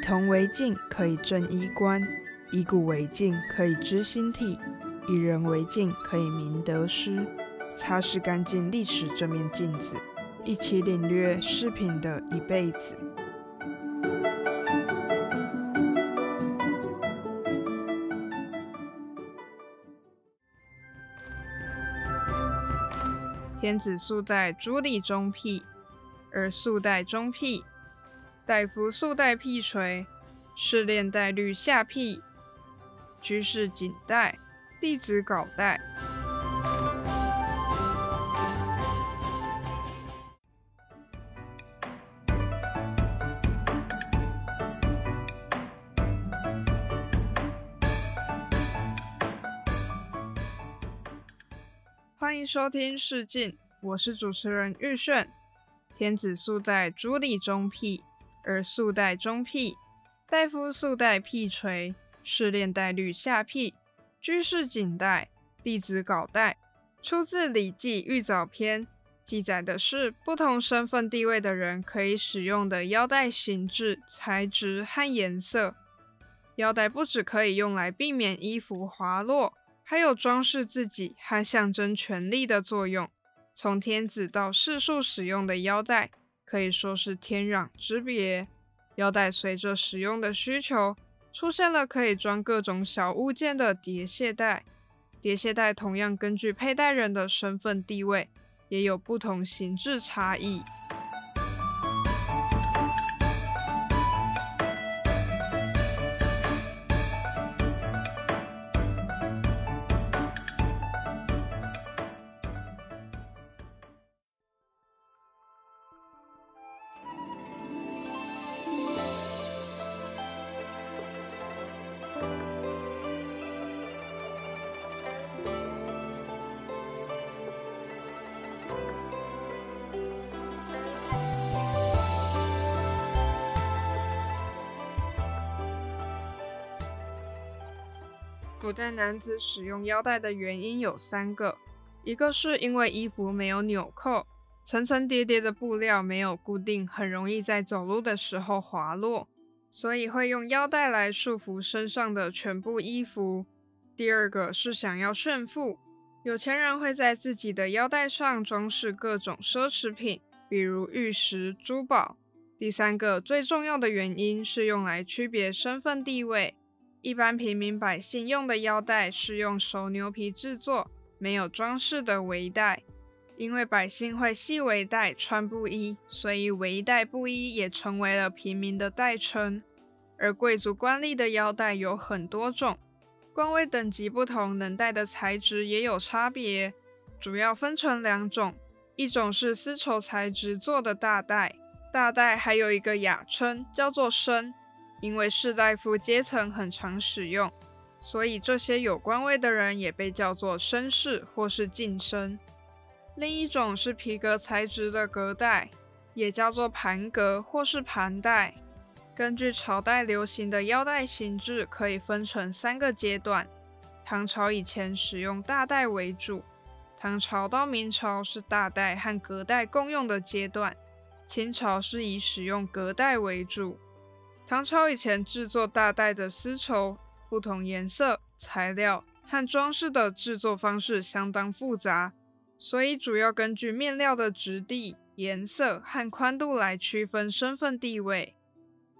铜为镜，可以正衣冠；以古为镜，可以知兴替；以人为镜，可以明得失。擦拭干净历史这面镜子，一起领略饰品的一辈子。天子素戴珠里中辟，而素戴中辟。大夫素带辟垂，士练戴绿下辟。居士锦带，弟子稿带。欢迎收听《试镜》，我是主持人玉炫。天子素戴珠里中辟，而素带中辟。大夫素带辟垂，士练带绿下辟。居士锦带，弟子缟带。出自《礼记·玉藻篇》，记载的是不同身份地位的人可以使用的腰带形制、材质和颜色。腰带不只可以用来避免衣服滑落。还有装饰自己和象征权力的作用。从天子到士庶使用的腰带可以说是天壤之别。腰带随着使用的需求，出现了可以装各种小物件的叠卸带。叠卸带同样根据佩戴人的身份地位，也有不同形制差异。古代男子使用腰带的原因有三个：一个是因为衣服没有纽扣，层层叠叠的布料没有固定，很容易在走路的时候滑落，所以会用腰带来束缚身上的全部衣服；第二个是想要炫富，有钱人会在自己的腰带上装饰各种奢侈品，比如玉石、珠宝；第三个最重要的原因是用来区别身份地位。一般平民百姓用的腰带是用熟牛皮制作，没有装饰的围带。因为百姓会系围带穿布衣，所以围带布衣也成为了平民的代称。而贵族官吏的腰带有很多种，官位等级不同，能戴的材质也有差别，主要分成两种：一种是丝绸材质做的大带，大带还有一个雅称叫做身。因为士大夫阶层很常使用，所以这些有官位的人也被叫做绅士或是近绅。另一种是皮革材质的革带，也叫做盘革或是盘带。根据朝代流行的腰带形制，可以分成三个阶段。唐朝以前使用大带为主，唐朝到明朝是大带和革带共用的阶段，清朝是以使用革带为主。唐朝以前制作大带的丝绸，不同颜色、材料和装饰的制作方式相当复杂，所以主要根据面料的质地、颜色和宽度来区分身份地位。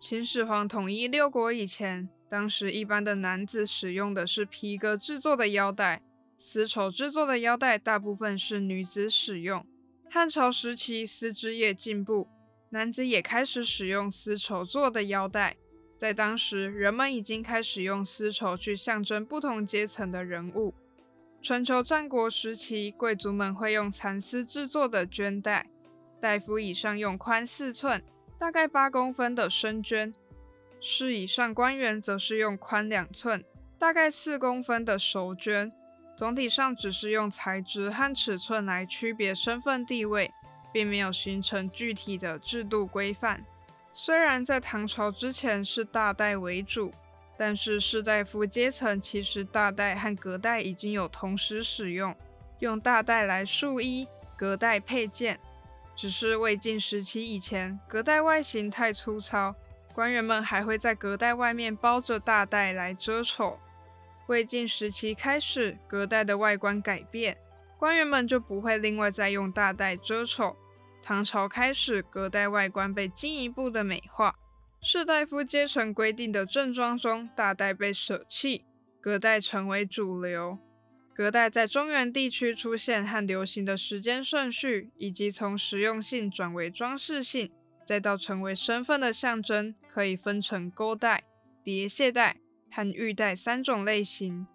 秦始皇统一六国以前，当时一般的男子使用的是皮革制作的腰带，丝绸制作的腰带大部分是女子使用。汉朝时期，丝织业进步。男子也开始使用丝绸做的腰带，在当时，人们已经开始用丝绸去象征不同阶层的人物。春秋战国时期，贵族们会用蚕丝制作的绢带，大夫以上用宽四寸（大概八公分）的深绢，士以上官员则是用宽两寸（大概四公分）的熟绢。总体上只是用材质和尺寸来区别身份地位。并没有形成具体的制度规范。虽然在唐朝之前是大带为主，但是士大夫阶层其实大带和革带已经有同时使用，用大带来束衣，革带配件。只是魏晋时期以前，革带外形太粗糙，官员们还会在隔带外面包着大带来遮丑。魏晋时期开始，隔带的外观改变，官员们就不会另外再用大带遮丑。唐朝开始，隔带外观被进一步的美化。士大夫阶层规定的正装中，大带被舍弃，隔带成为主流。隔带在中原地区出现和流行的时间顺序，以及从实用性转为装饰性，再到成为身份的象征，可以分成钩带、叠卸带和玉带三种类型。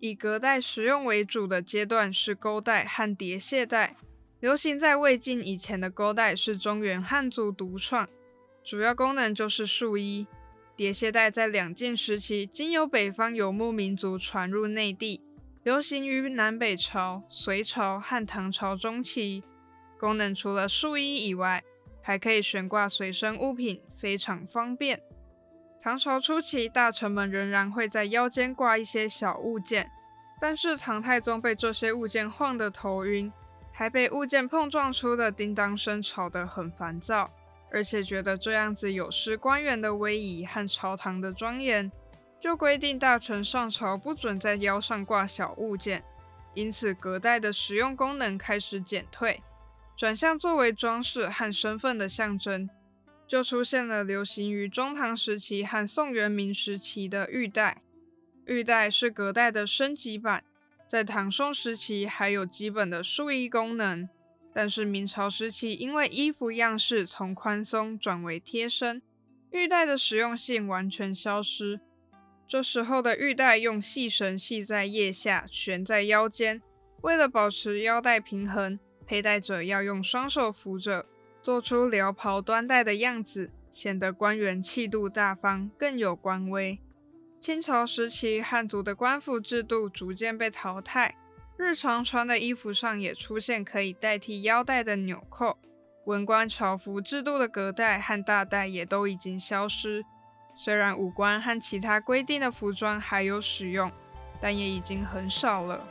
以隔带实用为主的阶段是钩带和叠卸带。流行在魏晋以前的钩带是中原汉族独创，主要功能就是束衣。叠卸带在两晋时期经由北方游牧民族传入内地，流行于南北朝、隋朝和唐朝中期。功能除了束衣以外，还可以悬挂随身物品，非常方便。唐朝初期，大臣们仍然会在腰间挂一些小物件，但是唐太宗被这些物件晃得头晕。还被物件碰撞出的叮当声吵得很烦躁，而且觉得这样子有失官员的威仪和朝堂的庄严，就规定大臣上朝不准在腰上挂小物件。因此，隔带的实用功能开始减退，转向作为装饰和身份的象征，就出现了流行于中唐时期和宋元明时期的玉带。玉带是隔带的升级版。在唐宋时期还有基本的束衣功能，但是明朝时期因为衣服样式从宽松转为贴身，玉带的实用性完全消失。这时候的玉带用细绳系在腋下，悬在腰间，为了保持腰带平衡，佩戴者要用双手扶着，做出撩袍端带的样子，显得官员气度大方，更有官威。清朝时期，汉族的官服制度逐渐被淘汰，日常穿的衣服上也出现可以代替腰带的纽扣。文官朝服制度的隔带和大带也都已经消失。虽然武官和其他规定的服装还有使用，但也已经很少了。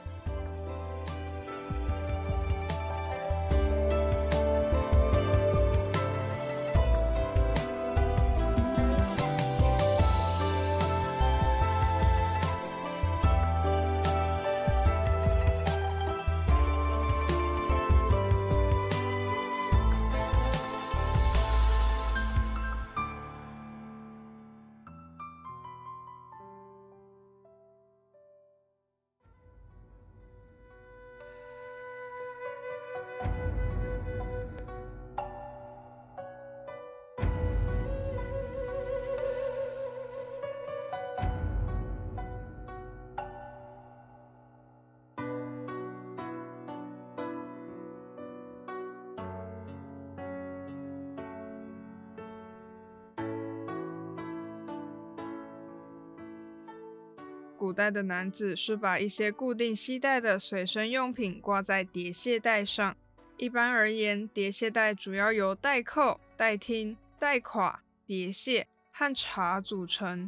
古代的男子是把一些固定系带的随身用品挂在叠卸带上。一般而言，叠卸带主要由带扣、带听、带垮、叠卸和茶组成。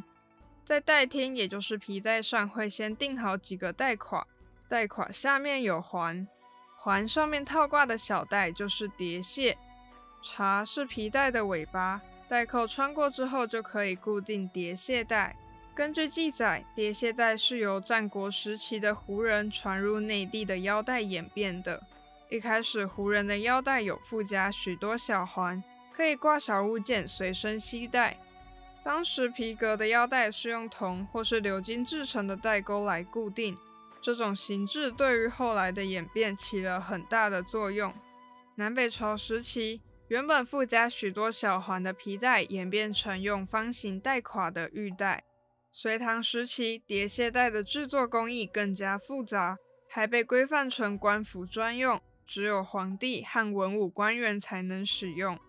在带听，也就是皮带上会先钉好几个带垮，带垮下面有环，环上面套挂的小带就是叠卸。茶是皮带的尾巴，带扣穿过之后就可以固定叠卸带。根据记载，叠卸带是由战国时期的胡人传入内地的腰带演变的。一开始，胡人的腰带有附加许多小环，可以挂小物件随身携带。当时皮革的腰带是用铜或是鎏金制成的带钩来固定，这种形制对于后来的演变起了很大的作用。南北朝时期，原本附加许多小环的皮带演变成用方形带垮的玉带。隋唐时期，叠卸带的制作工艺更加复杂，还被规范成官服专用，只有皇帝和文武官员才能使用。《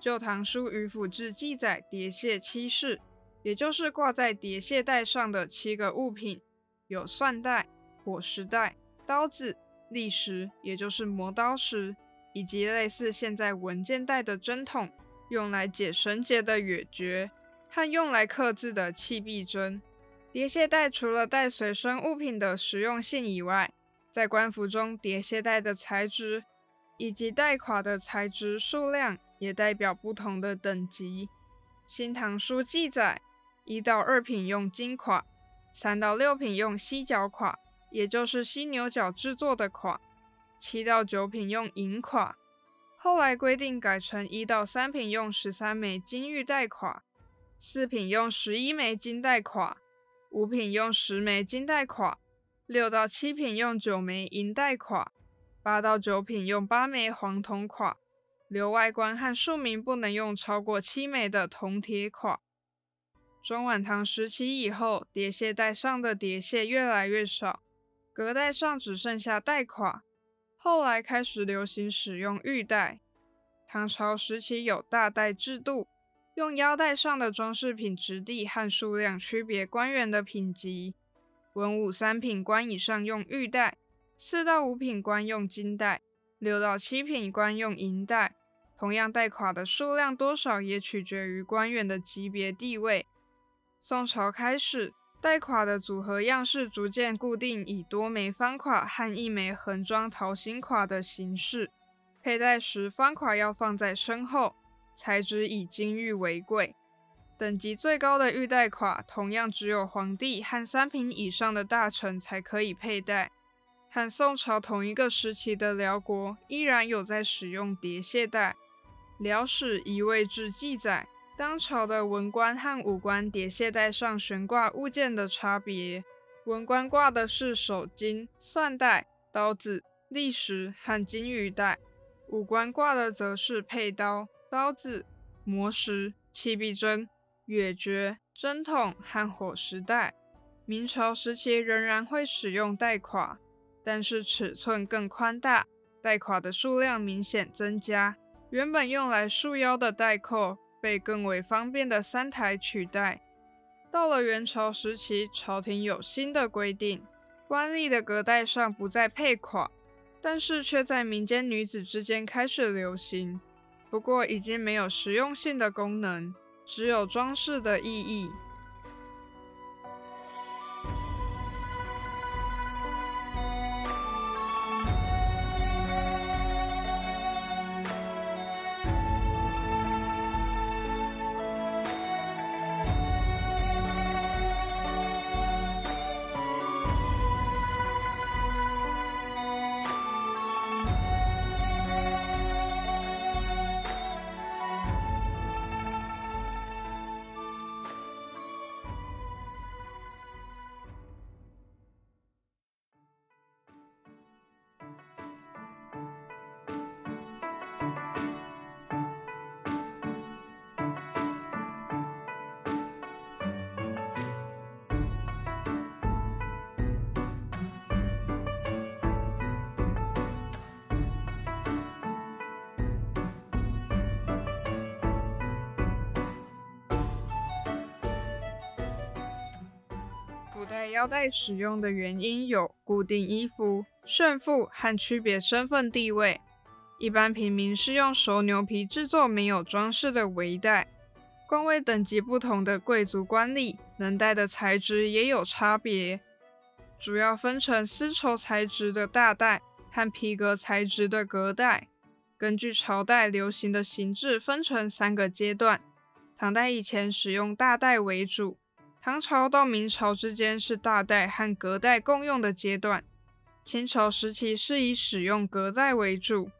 旧唐书·渔府志》记载叠卸七式，也就是挂在叠卸带上的七个物品，有蒜带、火石带、刀子、砾石，也就是磨刀石，以及类似现在文件袋的针筒，用来解绳结的冶诀。和用来刻字的器璧针，叠卸带除了带随身物品的实用性以外，在官服中叠卸带的材质以及带垮的材质数量也代表不同的等级。《新唐书》记载，一到二品用金垮，三到六品用犀角垮，也就是犀牛角制作的垮；七到九品用银垮。后来规定改成一到三品用十三枚金玉带垮，四品用十一枚金带垮，五品用十枚金带垮，六到七品用九枚银带垮，八到九品用八枚黄铜垮。留外观和庶民不能用超过七枚的铜铁垮。中晚唐时期以后，叠蟹带上的叠蟹越来越少，隔带上只剩下带垮。后来开始流行使用玉带。唐朝时期有大带制度，用腰带上的装饰品质地和数量区别官员的品级。文武三品官以上用玉带，四到五品官用金带，六到七品官用银带。同样带垮的数量多少也取决于官员的级别地位。宋朝开始，带垮的组合样式逐渐固定，以多枚方垮和一枚横装桃形垮的形式。佩戴时，方垮要放在身后，材质以金玉为贵。等级最高的玉带垮，同样只有皇帝和三品以上的大臣才可以佩戴。和宋朝同一个时期的辽国，依然有在使用叠蟹带。《辽史移位志》记载，当朝的文官和武官叠蟹带上悬挂物件的差别：文官挂的是手巾、蒜带、刀子、砾石和金鱼带；武官挂的则是佩刀、刀子、磨石、气臂针、月橛、针筒和火石带。明朝时期仍然会使用带垮，但是尺寸更宽大，带垮的数量明显增加。原本用来束腰的带扣被更为方便的三台取代。到了元朝时期，朝廷有新的规定，官吏的隔带上不再配垮，但是却在民间女子之间开始流行。不过已经没有实用性的功能，只有装饰的意义。带腰带使用的原因有固定衣服、炫富和区别身份地位。一般平民是用熟牛皮制作没有装饰的围带，官位等级不同的贵族官吏能戴的材质也有差别，主要分成丝绸材质的大带和皮革材质的革带。根据朝代流行的形制分成三个阶段，唐代以前使用大带为主。唐朝到明朝之间是大带和革带共用的阶段，清朝时期是以使用革带为主，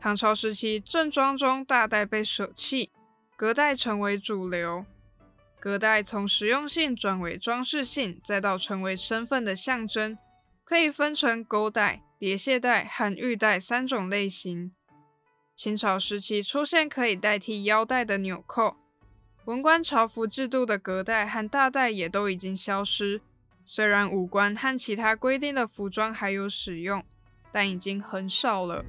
唐朝时期正装中大带被舍弃，革带成为主流。革带从实用性转为装饰性，再到成为身份的象征，可以分成勾带、叠蟹带和玉带三种类型。清朝时期出现可以代替腰带的纽扣。文官朝服制度的隔代和大代也都已经消失，虽然武官和其他规定的服装还有使用，但已经很少了。